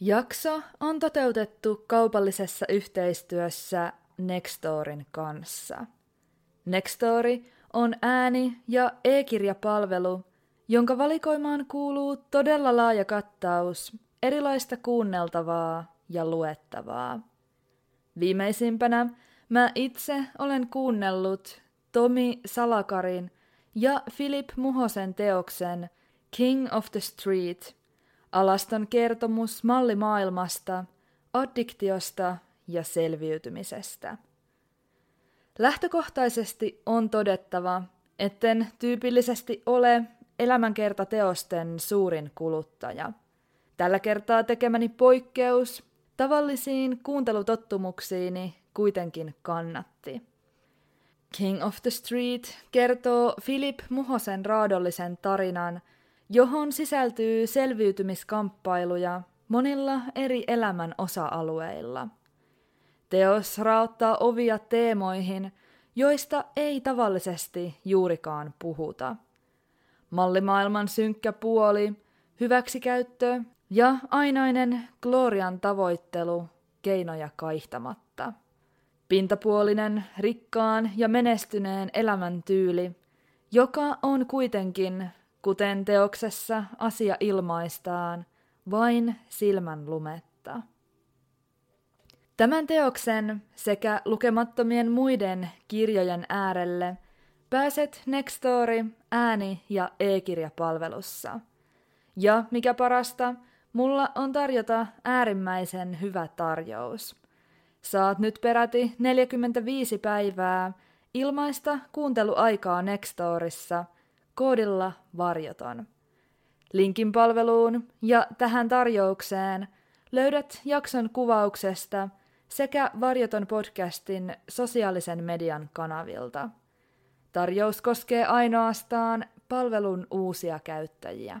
Jakso on toteutettu kaupallisessa yhteistyössä Nextorin kanssa. Nextori on ääni- ja e-kirjapalvelu, jonka valikoimaan kuuluu todella laaja kattaus erilaista kuunneltavaa ja luettavaa. Viimeisimpänä mä itse olen kuunnellut Tomi Salakarin ja Philip Muhosen teoksen King of the Street, alaston kertomus mallimaailmasta, addiktiosta ja selviytymisestä. Lähtökohtaisesti on todettava, etten tyypillisesti ole elämänkertateosten suurin kuluttaja. Tällä kertaa tekemäni poikkeus tavallisiin kuuntelutottumuksiini kuitenkin kannatti. King of the Street kertoo Philip Muhosen raadollisen tarinan, johon sisältyy selviytymiskamppailuja monilla eri elämän osa-alueilla. Teos raottaa ovia teemoihin, joista ei tavallisesti juurikaan puhuta. Mallimaailman synkkä puoli, hyväksikäyttö ja ainainen glorian tavoittelu keinoja kaihtamatta. Pintapuolinen, rikkaan ja menestyneen elämän tyyli, joka on kuitenkin, kuten teoksessa asia ilmaistaan, vain silmän lumetta. Tämän teoksen sekä lukemattomien muiden kirjojen äärelle pääset Nextory ääni- ja e-kirjapalvelussa. Ja mikä parasta, mulla on tarjota äärimmäisen hyvä tarjous. Saat nyt peräti 45 päivää ilmaista kuunteluaikaa Nextorissa koodilla varjoton. Linkin palveluun ja tähän tarjoukseen löydät jakson kuvauksesta sekä Varjoton podcastin sosiaalisen median kanavilta. Tarjous koskee ainoastaan palvelun uusia käyttäjiä.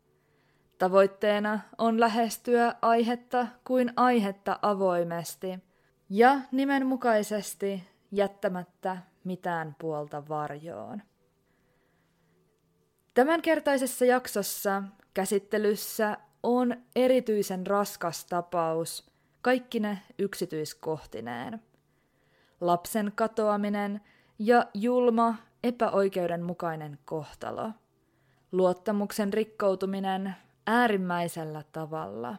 Tavoitteena on lähestyä aihetta kuin aihetta avoimesti ja nimenmukaisesti jättämättä mitään puolta varjoon. Tämänkertaisessa jaksossa käsittelyssä on erityisen raskas tapaus, kaikki ne yksityiskohtineen. Lapsen katoaminen ja julma, epäoikeudenmukainen kohtalo. Luottamuksen rikkoutuminen äärimmäisellä tavalla.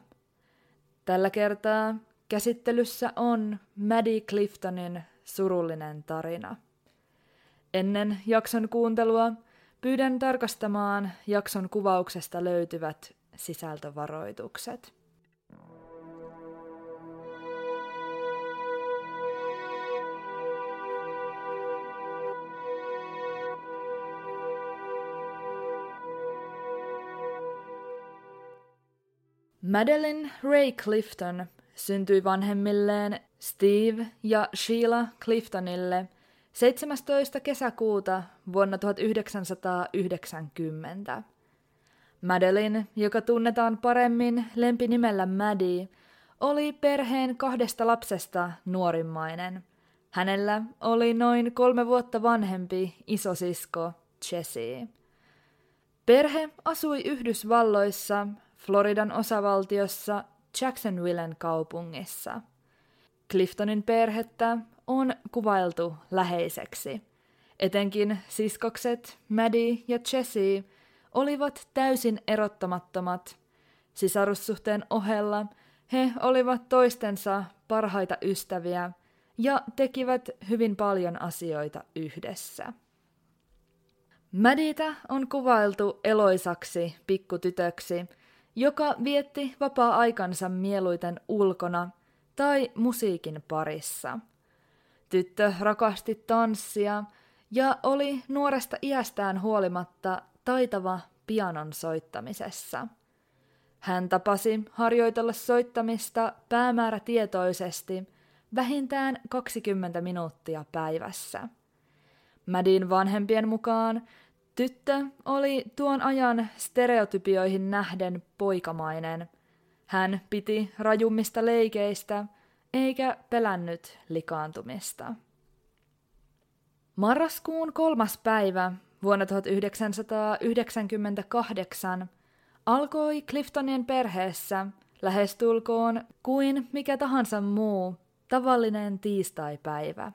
Tällä kertaa käsittelyssä on Maddie Cliftonin surullinen tarina. Ennen jakson kuuntelua pyydän tarkastamaan jakson kuvauksesta löytyvät sisältövaroitukset. Madeline Ray Clifton syntyi vanhemmilleen Steve ja Sheila Cliftonille 17. kesäkuuta vuonna 1990. Madeline, joka tunnetaan paremmin lempinimellä Maddie, oli perheen kahdesta lapsesta nuorimmainen. Hänellä oli noin kolme vuotta vanhempi isosisko Jessie. Perhe asui Yhdysvalloissa Floridan osavaltiossa Jacksonvillen kaupungissa. Cliftonin perhettä on kuvailtu läheiseksi. Etenkin siskokset Maddie ja Jessie olivat täysin erottamattomat. Sisarussuhteen ohella he olivat toistensa parhaita ystäviä ja tekivät hyvin paljon asioita yhdessä. Madita on kuvailtu eloisaksi pikkutytöksi, joka vietti vapaa-aikansa mieluiten ulkona tai musiikin parissa. Tyttö rakasti tanssia ja oli nuoresta iästään huolimatta taitava pianon soittamisessa. Hän tapasi harjoitella soittamista päämäärätietoisesti vähintään 20 minuuttia päivässä. Madin vanhempien mukaan tyttö oli tuon ajan stereotypioihin nähden poikamainen. Hän piti rajummista leikeistä eikä pelännyt likaantumista. Marraskuun kolmas päivä vuonna 1998 alkoi Cliftonien perheessä lähestulkoon kuin mikä tahansa muu tavallinen tiistaipäivä.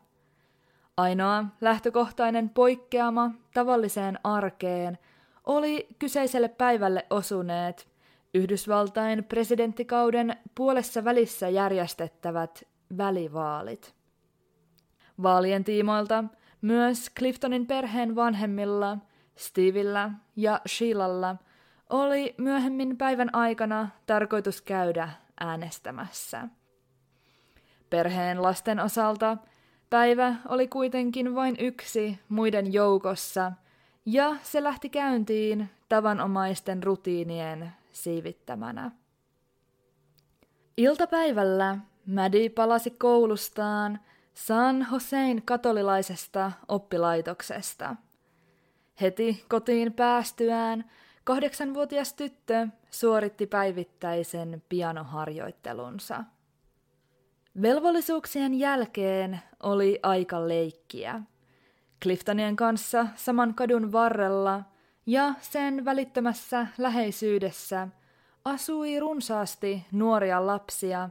Ainoa lähtökohtainen poikkeama tavalliseen arkeen oli kyseiselle päivälle osuneet Yhdysvaltain presidenttikauden puolessa välissä järjestettävät välivaalit. Vaalien tiimoilta myös Cliftonin perheen vanhemmilla, Stevillä ja Sheilalla oli myöhemmin päivän aikana tarkoitus käydä äänestämässä. Perheen lasten osalta päivä oli kuitenkin vain yksi muiden joukossa, ja se lähti käyntiin tavanomaisten rutiinien siivittämänä. Iltapäivällä Maddie palasi koulustaan San Josein katolilaisesta oppilaitoksesta. Heti kotiin päästyään kahdeksanvuotias tyttö suoritti päivittäisen pianoharjoittelunsa. Velvollisuuksien jälkeen oli aika leikkiä. Cliftonien kanssa saman kadun varrella ja sen välittömässä läheisyydessä asui runsaasti nuoria lapsia,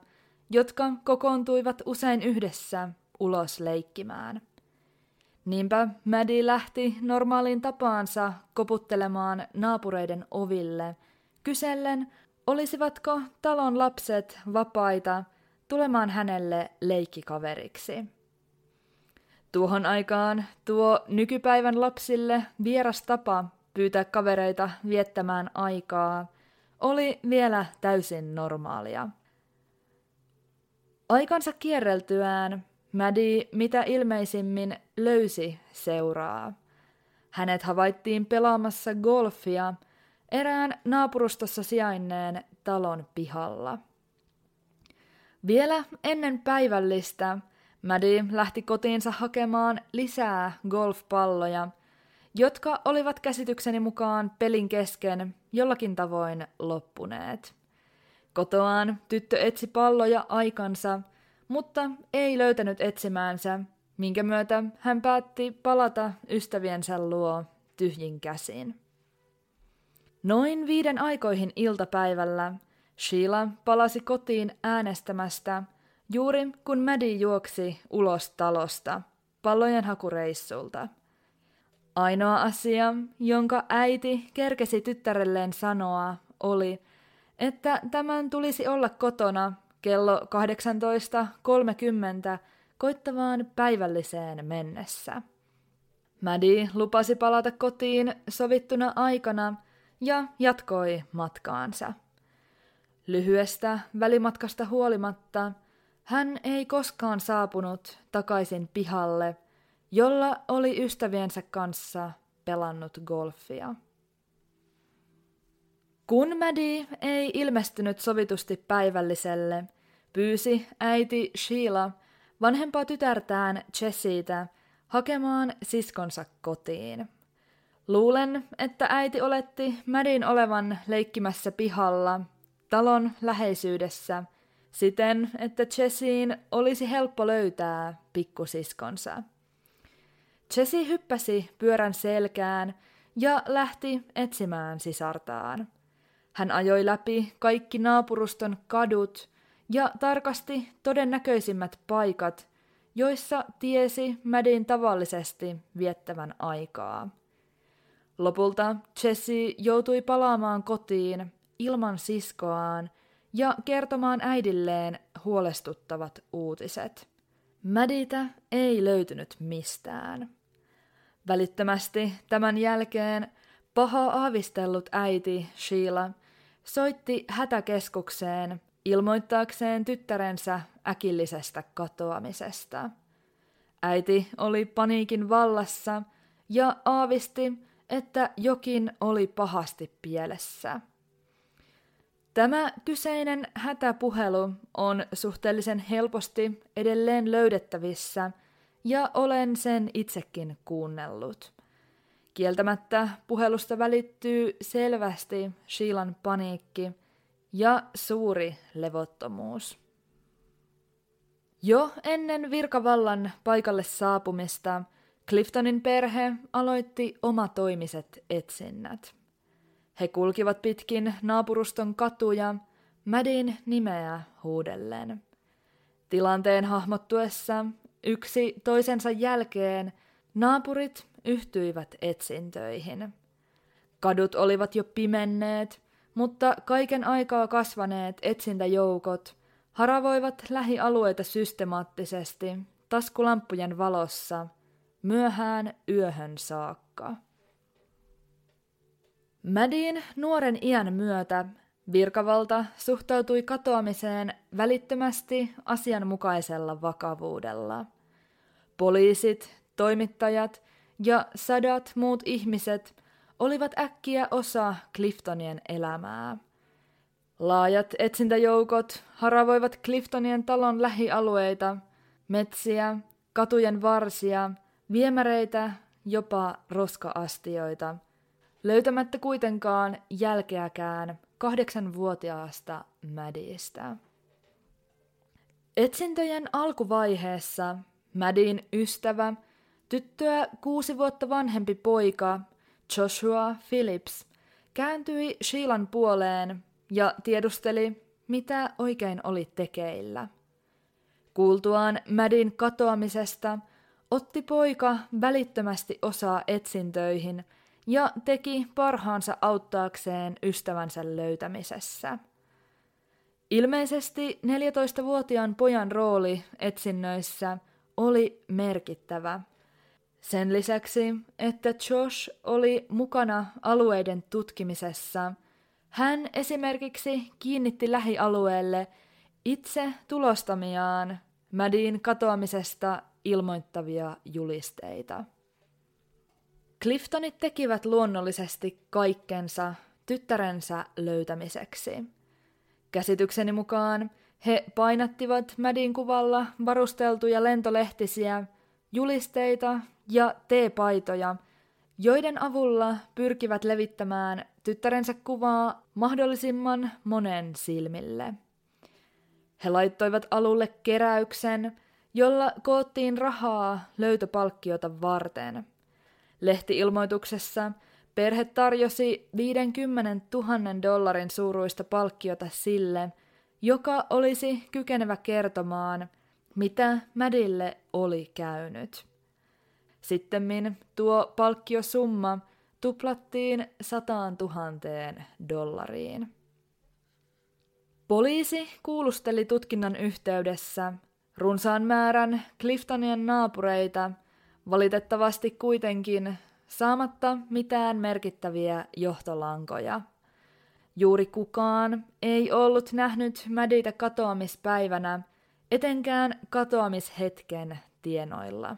jotka kokoontuivat usein yhdessä ulos leikkimään. Niinpä Maddie lähti normaaliin tapaansa koputtelemaan naapureiden oville, kysellen, olisivatko talon lapset vapaita tulemaan hänelle leikkikaveriksi. Tuohon aikaan tuo nykypäivän lapsille vieras tapa pyytää kavereita viettämään aikaa oli vielä täysin normaalia. Aikansa kierreltyään Maddie mitä ilmeisimmin löysi seuraa. Hänet havaittiin pelaamassa golfia erään naapurustossa sijainneen talon pihalla. Vielä ennen päivällistä Maddie lähti kotiinsa hakemaan lisää golfpalloja, jotka olivat käsitykseni mukaan pelin kesken jollakin tavoin loppuneet. Kotoaan tyttö etsi palloja aikansa – mutta ei löytänyt etsimäänsä, minkä myötä hän päätti palata ystäviensä luo tyhjin käsin. Noin viiden aikoihin iltapäivällä Sheila palasi kotiin äänestämästä juuri kun Maddie juoksi ulos talosta pallojen hakureissulta. Ainoa asia, jonka äiti kerkesi tyttärelleen sanoa, oli, että tämän tulisi olla kotona kello 18.30 koittavaan päivälliseen mennessä. Maddie lupasi palata kotiin sovittuna aikana ja jatkoi matkaansa. Lyhyestä välimatkasta huolimatta hän ei koskaan saapunut takaisin pihalle, jolla oli ystäviensä kanssa pelannut golfia. Kun Maddie ei ilmestynyt sovitusti päivälliselle, pyysi äiti Sheila vanhempaa tytärtään Jessietä hakemaan siskonsa kotiin. Luulen, että äiti oletti Madin olevan leikkimässä pihalla, talon läheisyydessä, siten, että Jessien olisi helppo löytää pikkusiskonsa. Jessie hyppäsi pyörän selkään ja lähti etsimään sisartaan. Hän ajoi läpi kaikki naapuruston kadut ja tarkasti todennäköisimmät paikat, joissa tiesi Madin tavallisesti viettävän aikaa. Lopulta Jesse joutui palaamaan kotiin ilman siskoaan ja kertomaan äidilleen huolestuttavat uutiset. Madita ei löytynyt mistään. Välittömästi tämän jälkeen paha aavistellut äiti Sheila soitti hätäkeskukseen ilmoittaakseen tyttärensä äkillisestä katoamisesta. Äiti oli paniikin vallassa ja aavisti, että jokin oli pahasti pielessä. Tämä kyseinen hätäpuhelu on suhteellisen helposti edelleen löydettävissä ja olen sen itsekin kuunnellut. Kieltämättä puhelusta välittyy selvästi Sheilan paniikki ja suuri levottomuus. Jo ennen virkavallan paikalle saapumista Cliftonin perhe aloitti omatoimiset etsinnät. He kulkivat pitkin naapuruston katuja Madin nimeä huudellen. Tilanteen hahmottuessa yksi toisensa jälkeen naapurit yhtyivät etsintöihin. Kadut olivat jo pimenneet, mutta kaiken aikaa kasvaneet etsintäjoukot haravoivat lähialueita systemaattisesti taskulamppujen valossa myöhään yöhön saakka. Madin nuoren iän myötä virkavalta suhtautui katoamiseen välittömästi asianmukaisella vakavuudella. Poliisit, toimittajat ja sadat muut ihmiset olivat äkkiä osa Cliftonien elämää. Laajat etsintäjoukot haravoivat Cliftonien talon lähialueita, metsiä, katujen varsia, viemäreitä, jopa roskaastioita, löytämättä kuitenkaan jälkeäkään kahdeksanvuotiaasta Madista. Etsintöjen alkuvaiheessa Madin ystävä – Tyttöä kuusi vuotta vanhempi poika, Joshua Phillips, kääntyi Sheilan puoleen ja tiedusteli, mitä oikein oli tekeillä. Kuultuaan Madin katoamisesta, otti poika välittömästi osaa etsintöihin ja teki parhaansa auttaakseen ystävänsä löytämisessä. Ilmeisesti 14-vuotiaan pojan rooli etsinnöissä oli merkittävä – sen lisäksi, että Josh oli mukana alueiden tutkimisessa, hän esimerkiksi kiinnitti lähialueelle itse tulostamiaan Madin katoamisesta ilmoittavia julisteita. Cliftonit tekivät luonnollisesti kaikkensa tyttärensä löytämiseksi. Käsitykseni mukaan he painattivat Madin kuvalla varusteltuja lentolehtisiä, julisteita ja teepaitoja, joiden avulla pyrkivät levittämään tyttärensä kuvaa mahdollisimman monen silmille. He laittoivat alulle keräyksen, jolla koottiin rahaa löytöpalkkiota varten. Lehti-ilmoituksessa perhe tarjosi 50 000 dollarin suuruista palkkiota sille, joka olisi kykenevä kertomaan, mitä Madille oli käynyt. Sittemmin tuo palkkiosumma tuplattiin sataan tuhanteen dollariin. Poliisi kuulusteli tutkinnan yhteydessä runsaan määrän Cliftonien naapureita, valitettavasti kuitenkin saamatta mitään merkittäviä johtolankoja. Juuri kukaan ei ollut nähnyt Mäditä katoamispäivänä, etenkään katoamishetken tienoilla.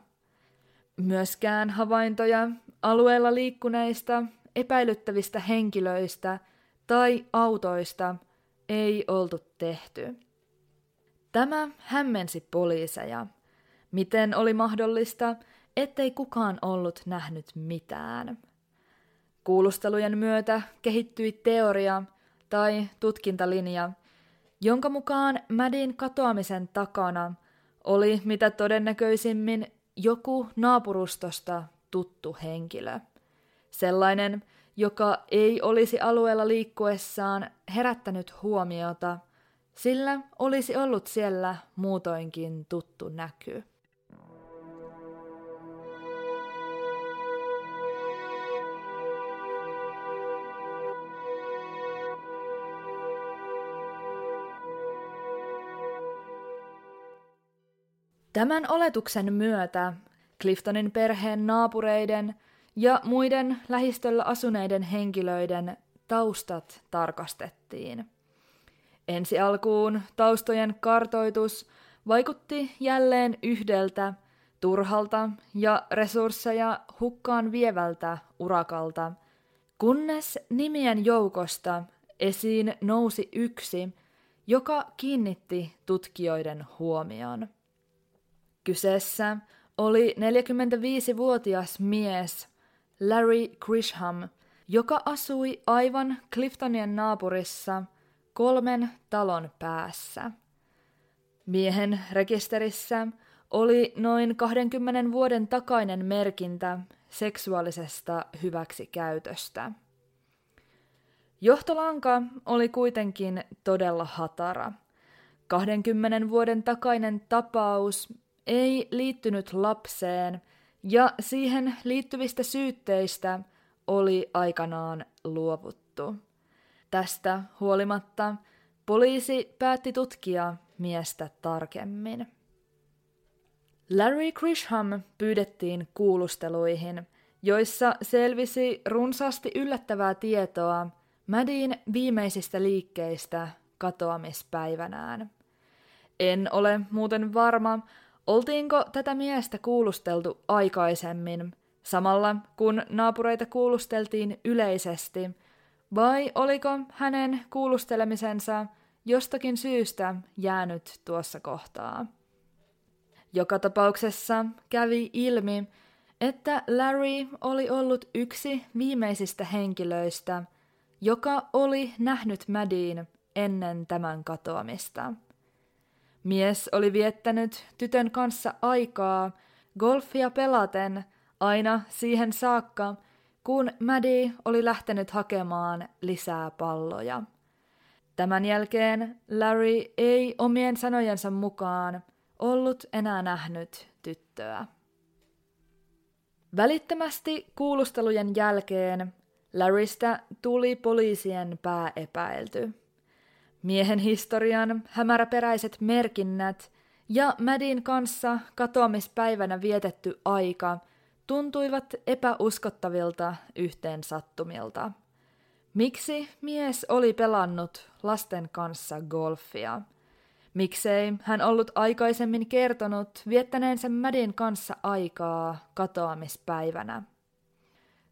Myöskään havaintoja alueella liikkuneista epäilyttävistä henkilöistä tai autoista ei oltu tehty. Tämä hämmensi poliiseja. Miten oli mahdollista, ettei kukaan ollut nähnyt mitään? Kuulustelujen myötä kehittyi teoria tai tutkintalinja, jonka mukaan Madin katoamisen takana oli mitä todennäköisimmin joku naapurustosta tuttu henkilö. Sellainen, joka ei olisi alueella liikkuessaan herättänyt huomiota, sillä olisi ollut siellä muutoinkin tuttu näky. Tämän oletuksen myötä Cliftonin perheen naapureiden ja muiden lähistöllä asuneiden henkilöiden taustat tarkastettiin. Ensi alkuun taustojen kartoitus vaikutti jälleen yhdeltä turhalta ja resursseja hukkaan vievältä urakalta, kunnes nimien joukosta esiin nousi yksi, joka kiinnitti tutkijoiden huomion. Kyseessä oli 45-vuotias mies Larry Grisham, joka asui aivan Cliftonien naapurissa kolmen talon päässä. Miehen rekisterissä oli noin 20 vuoden takainen merkintä seksuaalisesta hyväksikäytöstä. Johtolanka oli kuitenkin todella hatara. 20 vuoden takainen tapaus ei liittynyt lapseen ja siihen liittyvistä syytteistä oli aikanaan luovuttu. Tästä huolimatta poliisi päätti tutkia miestä tarkemmin. Larry Grisham pyydettiin kuulusteluihin, joissa selvisi runsaasti yllättävää tietoa Madin viimeisistä liikkeistä katoamispäivänään. En ole muuten varma, oltiinko tätä miestä kuulusteltu aikaisemmin, samalla kun naapureita kuulusteltiin yleisesti, vai oliko hänen kuulustelemisensa jostakin syystä jäänyt tuossa kohtaa. Joka tapauksessa kävi ilmi, että Larry oli ollut yksi viimeisistä henkilöistä, joka oli nähnyt Madin ennen tämän katoamista. Mies oli viettänyt tytön kanssa aikaa golfia pelaten aina siihen saakka, kun Maddie oli lähtenyt hakemaan lisää palloja. Tämän jälkeen Larry ei omien sanojensa mukaan ollut enää nähnyt tyttöä. Välittömästi kuulustelujen jälkeen Larrystä tuli poliisien pääepäilty. Miehen historian hämäräperäiset merkinnät ja Madin kanssa katoamispäivänä vietetty aika tuntuivat epäuskottavilta yhteensattumilta. Miksi mies oli pelannut lasten kanssa golfia? Miksei hän ollut aikaisemmin kertonut viettäneensä Madin kanssa aikaa katoamispäivänä?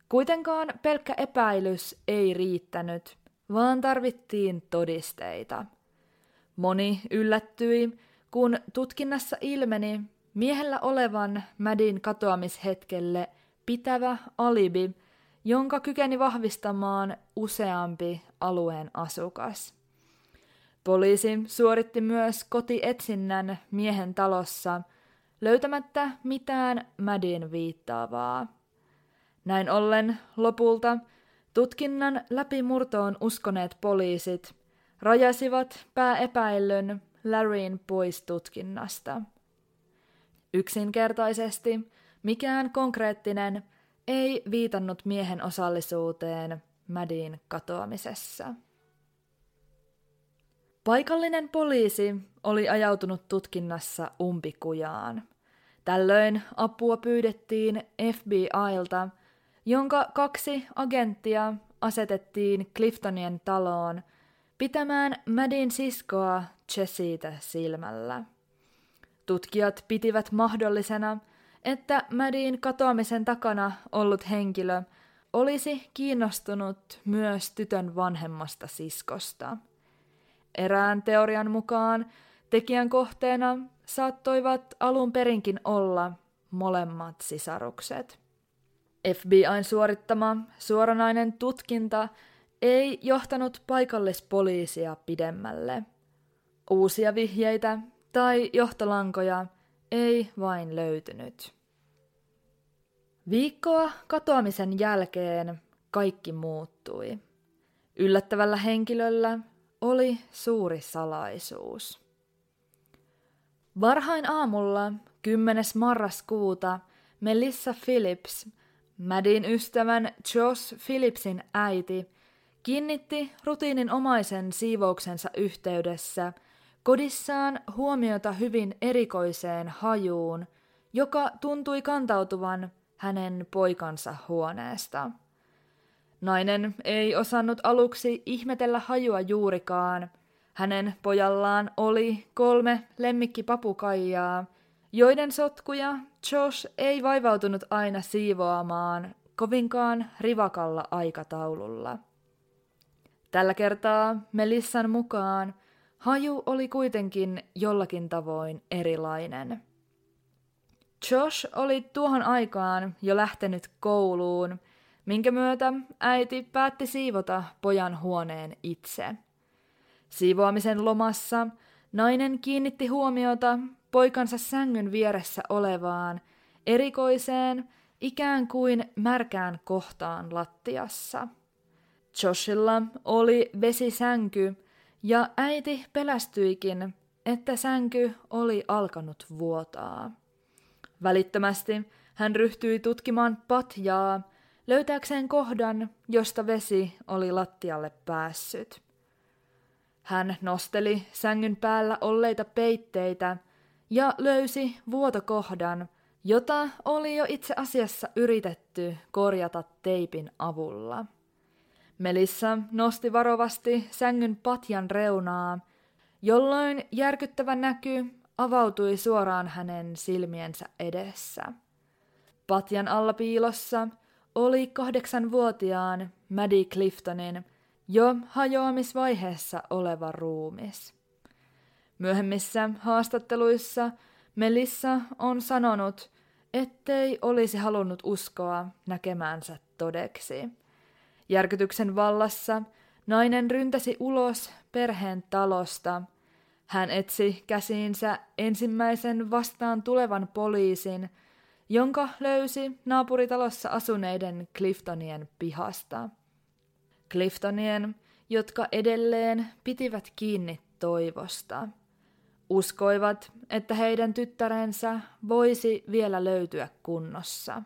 Kuitenkaan pelkkä epäilys ei riittänyt, vaan tarvittiin todisteita. Moni yllättyi, kun tutkinnassa ilmeni miehellä olevan Madin katoamishetkelle pitävä alibi, jonka kykeni vahvistamaan useampi alueen asukas. Poliisi suoritti myös kotietsinnän miehen talossa löytämättä mitään Madin viittaavaa. Näin ollen lopulta tutkinnan läpimurtoon uskoneet poliisit rajasivat pääepäillyn Larryn pois tutkinnasta. Yksinkertaisesti mikään konkreettinen ei viitannut miehen osallisuuteen Madin katoamisessa. Paikallinen poliisi oli ajautunut tutkinnassa umpikujaan. Tällöin apua pyydettiin FBIlta, jonka kaksi agenttia asetettiin Cliftonien taloon pitämään Madin siskoa Jessitä silmällä. Tutkijat pitivät mahdollisena, että Madin katoamisen takana ollut henkilö olisi kiinnostunut myös tytön vanhemmasta siskosta. Erään teorian mukaan tekijän kohteena saattoivat alun perinkin olla molemmat sisarukset. FBIn suorittama suoranainen tutkinta ei johtanut paikallispoliisia pidemmälle. Uusia vihjeitä tai johtolankoja ei vain löytynyt. Viikkoa katoamisen jälkeen kaikki muuttui. Yllättävällä henkilöllä oli suuri salaisuus. Varhain aamulla 10. marraskuuta Melissa Phillips, Madin ystävän Josh Phillipsin äiti, kiinnitti rutiininomaisen siivouksensa yhteydessä kodissaan huomiota hyvin erikoiseen hajuun, joka tuntui kantautuvan hänen poikansa huoneesta. Nainen ei osannut aluksi ihmetellä hajua juurikaan. Hänen pojallaan oli kolme lemmikkipapukaijaa, joiden sotkuja Josh ei vaivautunut aina siivoamaan kovinkaan rivakalla aikataululla. Tällä kertaa Melissan mukaan haju oli kuitenkin jollakin tavoin erilainen. Josh oli tuohon aikaan jo lähtenyt kouluun, minkä myötä äiti päätti siivota pojan huoneen itse. Siivoamisen lomassa nainen kiinnitti huomiota poikansa sängyn vieressä olevaan erikoiseen, ikään kuin märkään kohtaan lattiassa. Joshilla oli vesisänky ja äiti pelästyikin, että sänky oli alkanut vuotaa. Välittömästi hän ryhtyi tutkimaan patjaa, löytääkseen kohdan, josta vesi oli lattialle päässyt. Hän nosteli sängyn päällä olleita peitteitä ja löysi vuotokohdan, jota oli jo itse asiassa yritetty korjata teipin avulla. Melissa nosti varovasti sängyn patjan reunaa, jolloin järkyttävä näky avautui suoraan hänen silmiensä edessä. Patjan alla piilossa oli kahdeksanvuotiaan Maddie Cliftonin jo hajoamisvaiheessa oleva ruumis. Myöhemmissä haastatteluissa Melissa on sanonut, ettei olisi halunnut uskoa näkemäänsä todeksi. Järkytyksen vallassa nainen ryntäsi ulos perheen talosta. Hän etsi käsiinsä ensimmäisen vastaan tulevan poliisin, jonka löysi naapuritalossa asuneiden Cliftonien pihasta. Cliftonien, jotka edelleen pitivät kiinni toivosta. Uskoivat, että heidän tyttärensä voisi vielä löytyä kunnossa.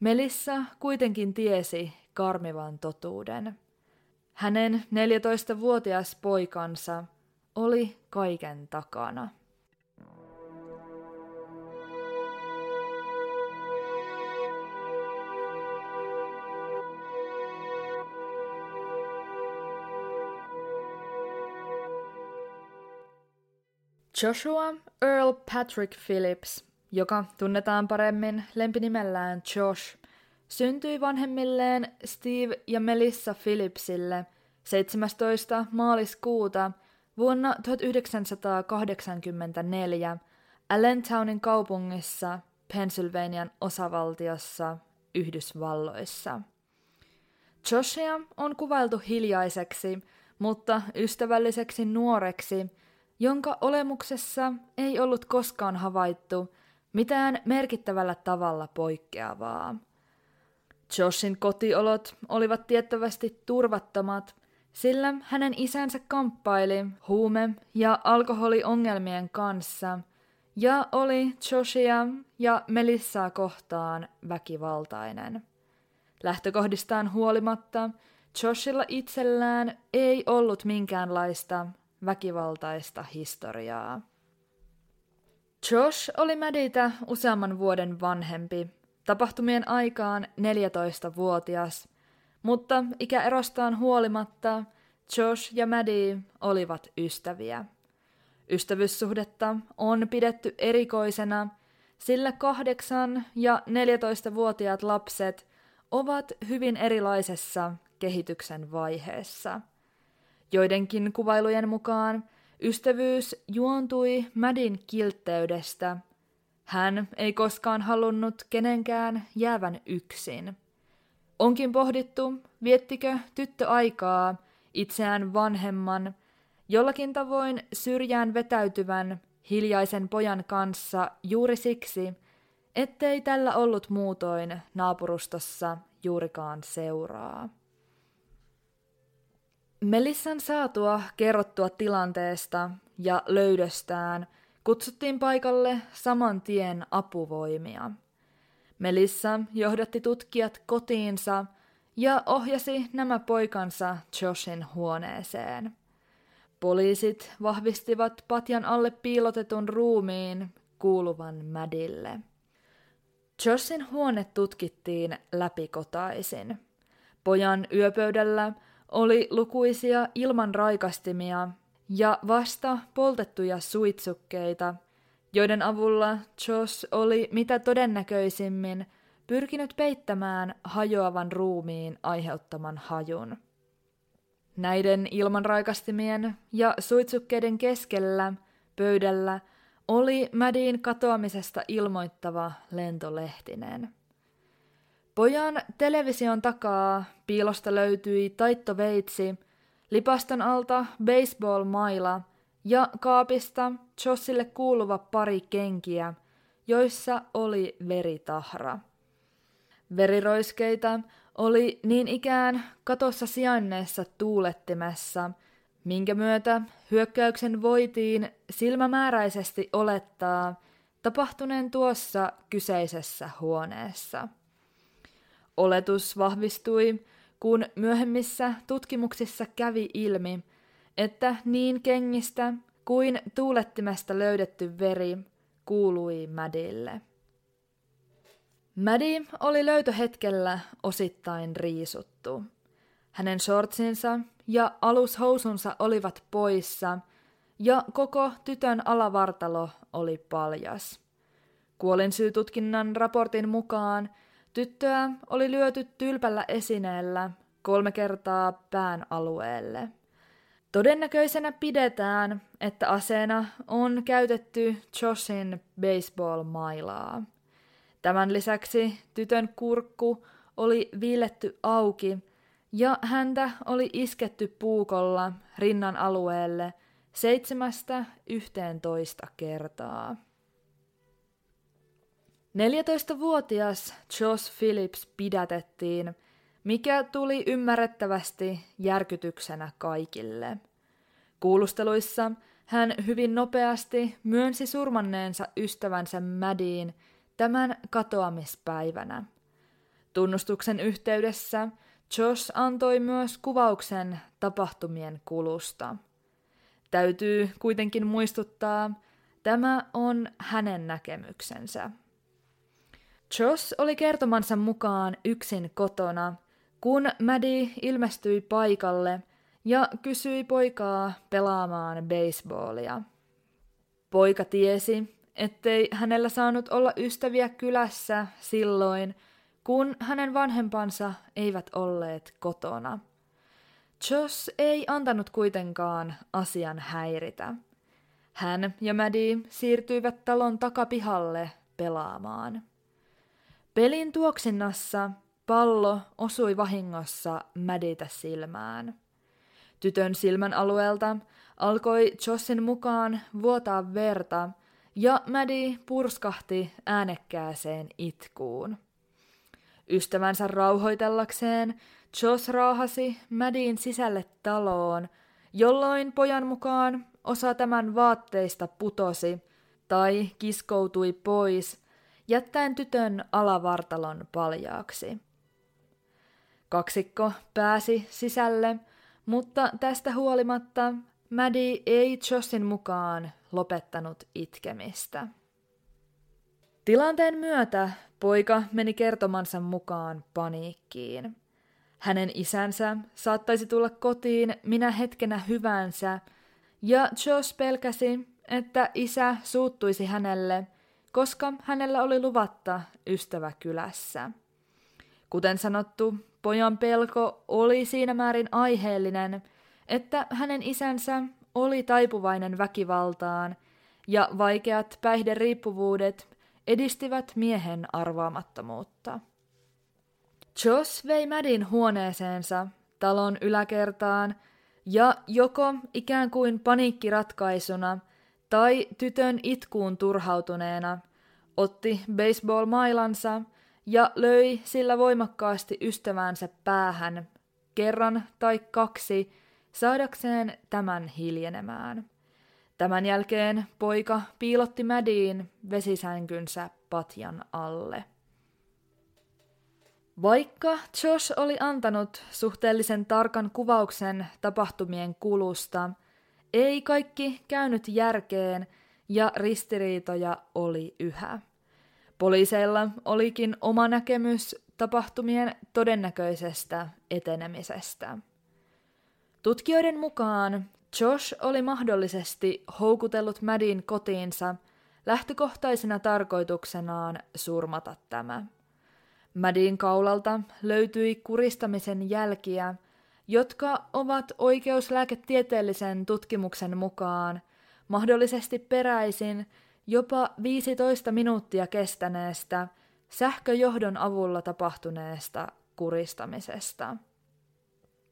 Melissa kuitenkin tiesi karmivan totuuden. Hänen 14-vuotias poikansa oli kaiken takana. Joshua Earl Patrick Phillips, joka tunnetaan paremmin lempinimellään Josh, syntyi vanhemmilleen Steve ja Melissa Phillipsille 17. maaliskuuta vuonna 1984 Allentownin kaupungissa Pennsylvanian osavaltiossa Yhdysvalloissa. Joshia on kuvailtu hiljaiseksi, mutta ystävälliseksi nuoreksi – jonka olemuksessa ei ollut koskaan havaittu mitään merkittävällä tavalla poikkeavaa. Joshin kotiolot olivat tiettävästi turvattomat, sillä hänen isänsä kamppaili huume- ja alkoholiongelmien kanssa ja oli Joshia ja Melissaa kohtaan väkivaltainen. Lähtökohdistaan huolimatta Joshilla itsellään ei ollut minkäänlaista väkivaltaista historiaa. Josh oli Madita useamman vuoden vanhempi, tapahtumien aikaan 14-vuotias, mutta ikäerostaan huolimatta Josh ja Maddie olivat ystäviä. Ystävyyssuhdetta on pidetty erikoisena, sillä kahdeksan ja 14-vuotiaat lapset ovat hyvin erilaisessa kehityksen vaiheessa – Joidenkin kuvailujen mukaan ystävyys juontui Madin kiltteydestä. Hän ei koskaan halunnut kenenkään jäävän yksin. Onkin pohdittu, viettikö tyttö aikaa itseään vanhemman, jollakin tavoin syrjään vetäytyvän hiljaisen pojan kanssa juuri siksi, ettei tällä ollut muutoin naapurustossa juurikaan seuraa. Melissan saatua kerrottua tilanteesta ja löydöstään kutsuttiin paikalle saman tien apuvoimia. Melissa johdatti tutkijat kotiinsa ja ohjasi nämä poikansa Joshin huoneeseen. Poliisit vahvistivat patjan alle piilotetun ruumiin kuuluvan Madille. Jossin huone tutkittiin läpikotaisin. Pojan yöpöydällä oli lukuisia ilmanraikastimia ja vasta poltettuja suitsukkeita, joiden avulla Josh oli mitä todennäköisimmin pyrkinyt peittämään hajoavan ruumiin aiheuttaman hajun. Näiden ilmanraikastimien ja suitsukkeiden keskellä pöydällä oli Madin katoamisesta ilmoittava lentolehtinen. Pojan television takaa piilosta löytyi taittoveitsi, lipaston alta baseball-maila ja kaapista Jossille kuuluva pari kenkiä, joissa oli veritahra. Veriroiskeita oli niin ikään katossa sijainneessa tuulettimessa, minkä myötä hyökkäyksen voitiin silmämääräisesti olettaa tapahtuneen tuossa kyseisessä huoneessa. Oletus vahvistui, kun myöhemmissä tutkimuksissa kävi ilmi, että niin kengistä kuin tuulettimesta löydetty veri kuului Madille. Maddie oli löytöhetkellä osittain riisuttu. Hänen shortsinsa ja alushousunsa olivat poissa, ja koko tytön alavartalo oli paljas. Kuolinsyytutkinnan raportin mukaan tyttöä oli lyöty tylpällä esineellä kolme kertaa pään alueelle. Todennäköisenä pidetään, että aseena on käytetty Joshin baseball-mailaa. Tämän lisäksi tytön kurkku oli viiletty auki ja häntä oli isketty puukolla rinnan alueelle seitsemästä yhteentoista kertaa. 14-vuotias Josh Phillips pidätettiin, mikä tuli ymmärrettävästi järkytyksenä kaikille. Kuulusteluissa hän hyvin nopeasti myönsi surmanneensa ystävänsä Madiin tämän katoamispäivänä. Tunnustuksen yhteydessä Josh antoi myös kuvauksen tapahtumien kulusta. Täytyy kuitenkin muistuttaa, tämä on hänen näkemyksensä. Josh oli kertomansa mukaan yksin kotona, kun Maddie ilmestyi paikalle ja kysyi poikaa pelaamaan baseballia. Poika tiesi, ettei hänellä saanut olla ystäviä kylässä silloin, kun hänen vanhempansa eivät olleet kotona. Josh ei antanut kuitenkaan asian häiritä. Hän ja Maddie siirtyivät talon takapihalle pelaamaan. Pelin tuoksinnassa pallo osui vahingossa Madita silmään. Tytön silmän alueelta alkoi Jossin mukaan vuotaa verta – ja Maddie purskahti äänekkääseen itkuun. Ystävänsä rauhoitellakseen Joss raahasi Maddien sisälle taloon, jolloin pojan mukaan osa tämän vaatteista putosi tai kiskoutui pois, jättäen tytön alavartalon paljaaksi. Kaksikko pääsi sisälle, mutta tästä huolimatta Maddie ei Jossin mukaan lopettanut itkemistä. Tilanteen myötä poika meni kertomansa mukaan paniikkiin. Hänen isänsä saattaisi tulla kotiin minä hetkenä hyvänsä, ja Josh pelkäsi, että isä suuttuisi hänelle, koska hänellä oli luvatta ystävä kylässä. Kuten sanottu, pojan pelko oli siinä määrin aiheellinen, että hänen isänsä oli taipuvainen väkivaltaan ja vaikeat päihderiippuvuudet edistivät miehen arvaamattomuutta. Joss vei Madin huoneeseensa talon yläkertaan ja joko ikään kuin paniikkiratkaisuna tai tytön itkuun turhautuneena otti baseball-mailansa ja löi sillä voimakkaasti ystävänsä päähän kerran tai kaksi saadakseen tämän hiljenemään. Tämän jälkeen poika piilotti Mädiin vesisänkynsä patjan alle. Vaikka Josh oli antanut suhteellisen tarkan kuvauksen tapahtumien kulusta, ei kaikki käynyt järkeen ja ristiriitoja oli yhä. Poliiseilla olikin oma näkemys tapahtumien todennäköisestä etenemisestä. Tutkijoiden mukaan Josh oli mahdollisesti houkutellut Madin kotiinsa lähtökohtaisena tarkoituksenaan surmata tämä. Madin kaulalta löytyi kuristamisen jälkiä, jotka ovat oikeuslääketieteellisen tutkimuksen mukaan mahdollisesti peräisin jopa 15 minuuttia kestäneestä sähköjohdon avulla tapahtuneesta kuristamisesta.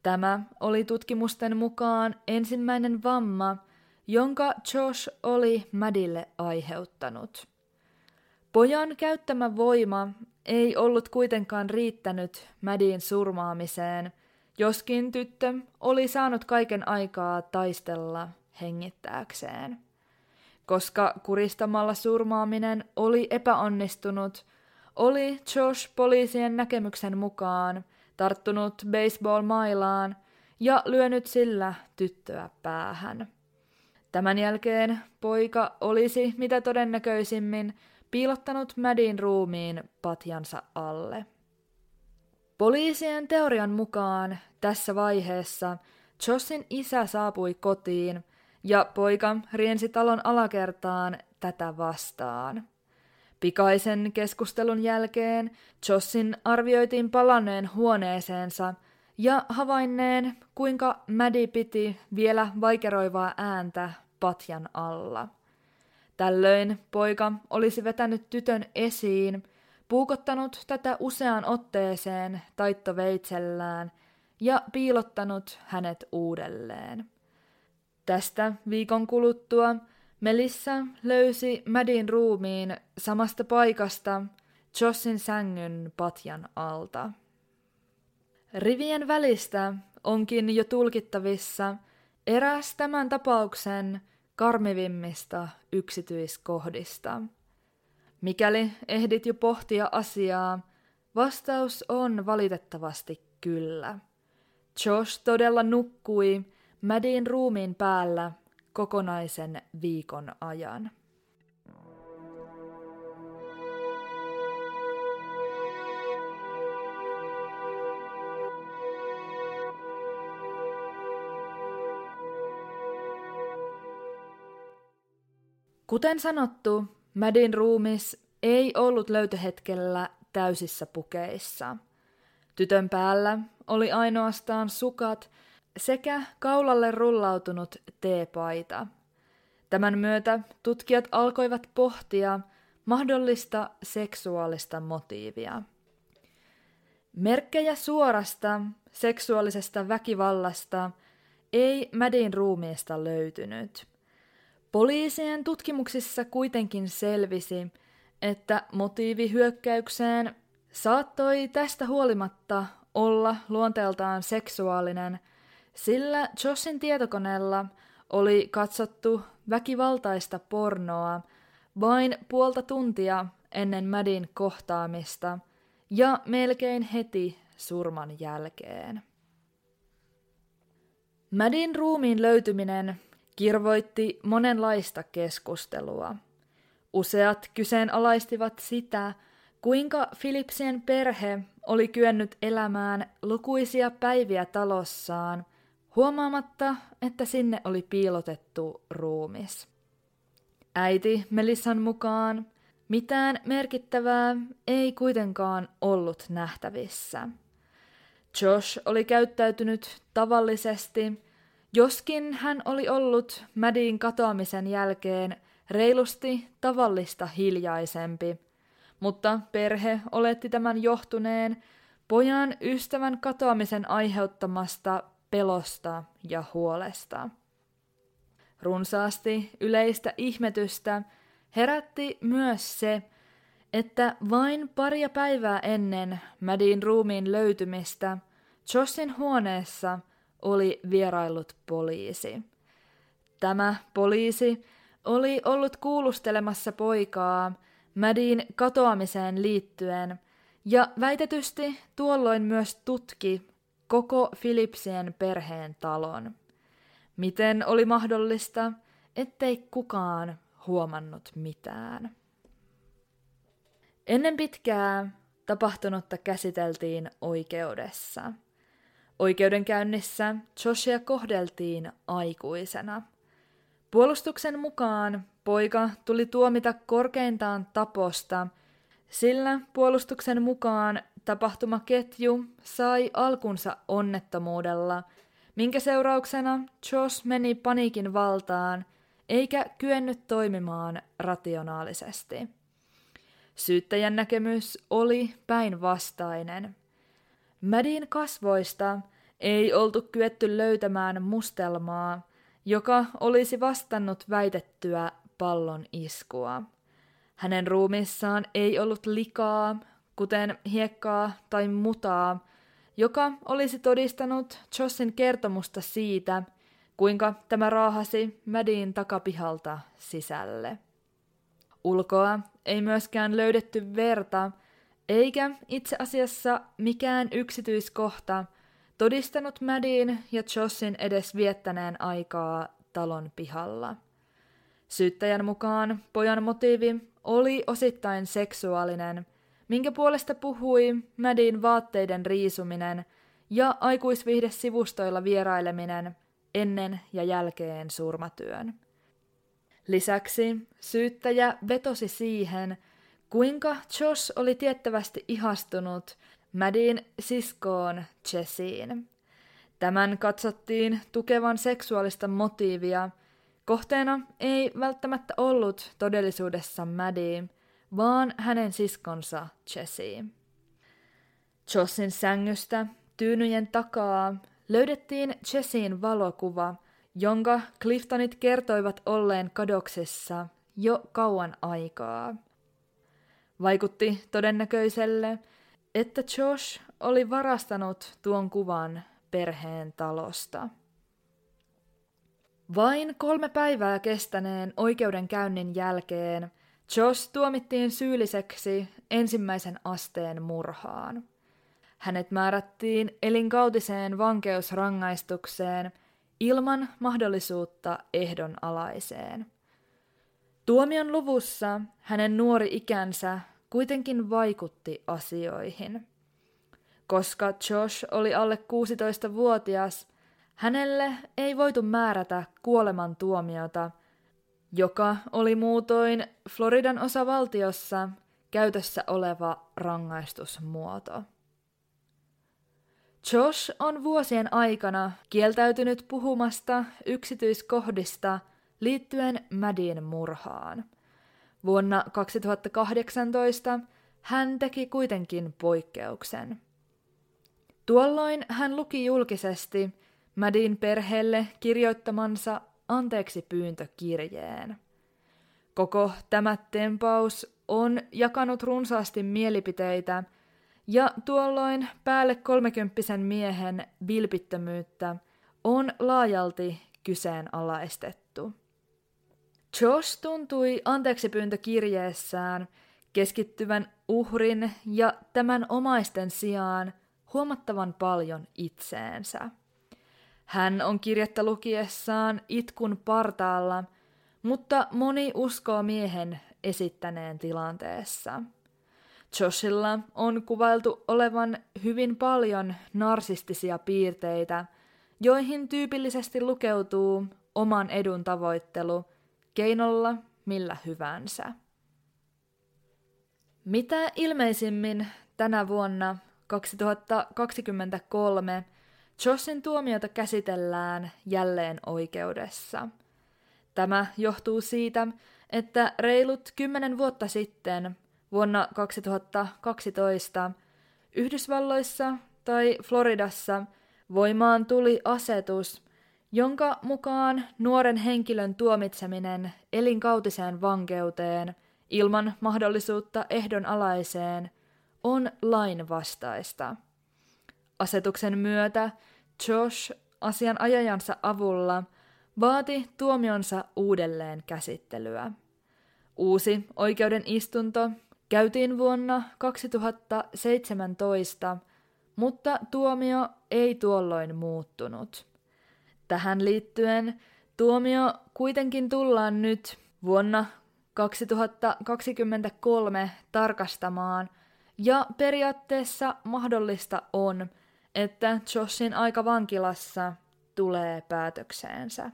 Tämä oli tutkimusten mukaan ensimmäinen vamma, jonka Josh oli Madille aiheuttanut. Pojan käyttämä voima ei ollut kuitenkaan riittänyt Madin surmaamiseen, joskin tyttö oli saanut kaiken aikaa taistella hengittääkseen. Koska kuristamalla surmaaminen oli epäonnistunut, oli Josh poliisien näkemyksen mukaan tarttunut baseball-mailaan ja lyönyt sillä tyttöä päähän. Tämän jälkeen poika olisi mitä todennäköisimmin piilottanut Madin ruumiin patjansa alle. Poliisien teorian mukaan tässä vaiheessa Jossin isä saapui kotiin ja poika riensi talon alakertaan tätä vastaan. Pikaisen keskustelun jälkeen Jossin arvioitiin palanneen huoneeseensa ja havainneen, kuinka Maddie piti vielä vaikeroivaa ääntä patjan alla. Tällöin poika olisi vetänyt tytön esiin, puukottanut tätä useaan otteeseen taittoveitsellään ja piilottanut hänet uudelleen. Tästä viikon kuluttua Melissa löysi Madin ruumiin samasta paikasta Jossin sängyn patjan alta. Rivien välistä onkin jo tulkittavissa eräs tämän tapauksen karmivimmista yksityiskohdista. Mikäli ehdit jo pohtia asiaa, vastaus on valitettavasti kyllä. Josh todella nukkui Madin ruumiin päällä kokonaisen viikon ajan. Kuten sanottu, Madin ruumis ei ollut löytöhetkellä täysissä pukeissa. Tytön päällä oli ainoastaan sukat sekä kaulalle rullautunut teepaita. Tämän myötä tutkijat alkoivat pohtia mahdollista seksuaalista motiivia. Merkkejä suorasta seksuaalisesta väkivallasta ei Madin ruumiista löytynyt. Poliisien tutkimuksissa kuitenkin selvisi, että motiivi hyökkäykseen saattoi tästä huolimatta olla luonteeltaan seksuaalinen – sillä Joshin tietokoneella oli katsottu väkivaltaista pornoa vain puolta tuntia ennen Madin kohtaamista ja melkein heti surman jälkeen. Madin ruumiin löytyminen kirvoitti monenlaista keskustelua. Useat kyseenalaistivat sitä, kuinka Philipsien perhe oli kyennyt elämään lukuisia päiviä talossaan huomaamatta, että sinne oli piilotettu ruumis. Äiti Melissan mukaan mitään merkittävää ei kuitenkaan ollut nähtävissä. Josh oli käyttäytynyt tavallisesti, joskin hän oli ollut Madin katoamisen jälkeen reilusti tavallista hiljaisempi, mutta perhe oletti tämän johtuneen pojan ystävän katoamisen aiheuttamasta pelosta ja huolesta. Runsaasti yleistä ihmetystä herätti myös se, että vain paria päivää ennen Madin ruumiin löytymistä Jossin huoneessa oli vierailut poliisi. Tämä poliisi oli ollut kuulustelemassa poikaa Madin katoamiseen liittyen ja väitetysti tuolloin myös tutki koko Philipsien perheen talon. Miten oli mahdollista, ettei kukaan huomannut mitään. Ennen pitkää tapahtunutta käsiteltiin oikeudessa. Oikeudenkäynnissä Joshia kohdeltiin aikuisena. Puolustuksen mukaan poika tuli tuomita korkeintaan taposta, sillä puolustuksen mukaan tapahtumaketju sai alkunsa onnettomuudella, minkä seurauksena Josh meni paniikin valtaan eikä kyennyt toimimaan rationaalisesti. Syyttäjän näkemys oli päinvastainen. Mädin kasvoista ei oltu kyetty löytämään mustelmaa, joka olisi vastannut väitettyä pallon iskua. Hänen ruumissaan ei ollut likaa, kuten hiekkaa tai mutaa, joka olisi todistanut Jossin kertomusta siitä, kuinka tämä raahasi Mädin takapihalta sisälle. Ulkoa ei myöskään löydetty verta, eikä itse asiassa mikään yksityiskohta todistanut Madin ja Jossin edes viettäneen aikaa talon pihalla. Syyttäjän mukaan pojan motiivi oli osittain seksuaalinen, minkä puolesta puhui Madin vaatteiden riisuminen ja aikuisviihdesivustoilla vieraileminen ennen ja jälkeen surmatyön. Lisäksi syyttäjä vetosi siihen, kuinka Josh oli tiettävästi ihastunut Madin siskoon Jessiin. Tämän katsottiin tukevan seksuaalista motiivia. Kohteena ei välttämättä ollut todellisuudessa Maddie, vaan hänen siskonsa Jessie. Jossin sängystä tyynyjen takaa löydettiin Jessien valokuva, jonka Cliftonit kertoivat olleen kadoksessa jo kauan aikaa. Vaikutti todennäköiselle, että Josh oli varastanut tuon kuvan perheen talosta. Vain kolme päivää kestäneen oikeudenkäynnin jälkeen Josh tuomittiin syylliseksi ensimmäisen asteen murhaan. Hänet määrättiin elinkautiseen vankeusrangaistukseen ilman mahdollisuutta ehdonalaiseen. Tuomion luvussa hänen nuori ikänsä kuitenkin vaikutti asioihin. Koska Josh oli alle 16-vuotias, hänelle ei voitu määrätä kuolemantuomiota, joka oli muutoin Floridan osavaltiossa käytössä oleva rangaistusmuoto. Josh on vuosien aikana kieltäytynyt puhumasta yksityiskohdista liittyen Madin murhaan. Vuonna 2018 hän teki kuitenkin poikkeuksen. Tuolloin hän luki julkisesti Madin perheelle kirjoittamansa anteeksi pyyntökirjeen. Koko tämä tempaus on jakanut runsaasti mielipiteitä – ja tuolloin päälle kolmekymppisen miehen vilpittömyyttä on laajalti kyseenalaistettu. Josh tuntui anteeksipyyntökirjeessään keskittyvän uhrin ja tämän omaisten sijaan huomattavan paljon itseensä. Hän on kirjettä lukiessaan itkun partaalla, mutta moni uskoo miehen esittäneen tilanteessa. Joshilla on kuvailtu olevan hyvin paljon narsistisia piirteitä, joihin tyypillisesti lukeutuu oman edun tavoittelu keinolla millä hyvänsä. Mitä ilmeisimmin tänä vuonna 2023 Joshin tuomiota käsitellään jälleen oikeudessa. Tämä johtuu siitä, että reilut kymmenen vuotta sitten vuonna 2012 Yhdysvalloissa tai Floridassa voimaan tuli asetus, jonka mukaan nuoren henkilön tuomitseminen elinkautiseen vankeuteen ilman mahdollisuutta ehdonalaiseen on lainvastaista. Asetuksen myötä Josh asianajajansa avulla vaati tuomionsa uudelleen käsittelyä. Uusi oikeuden istunto käytiin vuonna 2017, mutta tuomio ei tuolloin muuttunut. Tähän liittyen tuomio kuitenkin tullaan nyt vuonna 2023 tarkastamaan, ja periaatteessa mahdollista on, että Joshin aika vankilassa tulee päätökseensä.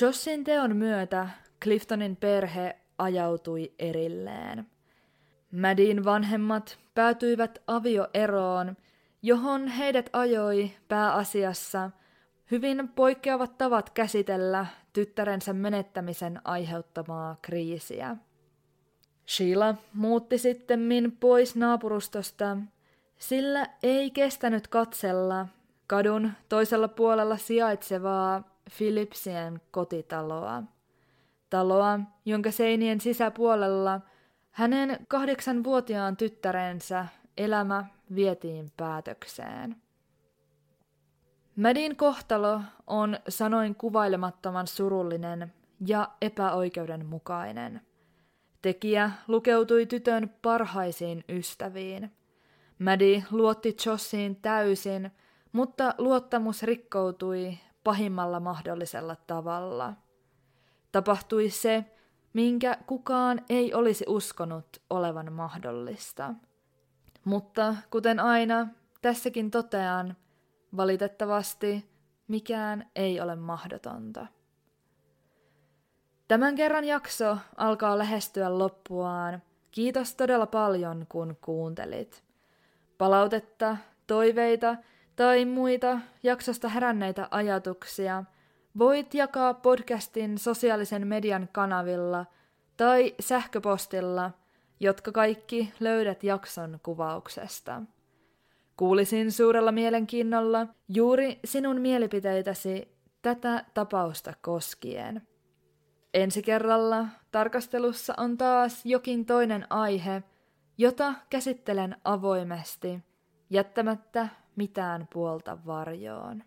Jossin teon myötä Cliftonin perhe ajautui erilleen. Madin vanhemmat päätyivät avioeroon, johon heidät ajoi pääasiassa hyvin poikkeavat tavat käsitellä tyttärensä menettämisen aiheuttamaa kriisiä. Sheila muutti sitten pois naapurustosta, sillä ei kestänyt katsella kadun toisella puolella sijaitsevaa Philipsien kotitaloa. Taloa, jonka seinien sisäpuolella hänen kahdeksanvuotiaan tyttärensä elämä vietiin päätökseen. Madin kohtalo on sanoin kuvailemattoman surullinen ja epäoikeudenmukainen. Tekijä lukeutui tytön parhaisiin ystäviin. Maddie luotti Jossiin täysin, mutta luottamus rikkoutui pahimmalla mahdollisella tavalla. Tapahtui se, minkä kukaan ei olisi uskonut olevan mahdollista. Mutta kuten aina, tässäkin totean, valitettavasti mikään ei ole mahdotonta. Tämän kerran jakso alkaa lähestyä loppuaan. Kiitos todella paljon, kun kuuntelit. Palautetta, toiveita tai muita jaksosta heränneitä ajatuksia voit jakaa podcastin sosiaalisen median kanavilla tai sähköpostilla, jotka kaikki löydät jakson kuvauksesta. Kuulisin suurella mielenkiinnolla juuri sinun mielipiteitäsi tätä tapausta koskien. Ensi kerralla tarkastelussa on taas jokin toinen aihe, jota käsittelen avoimesti, jättämättä mitään puolta varjoon.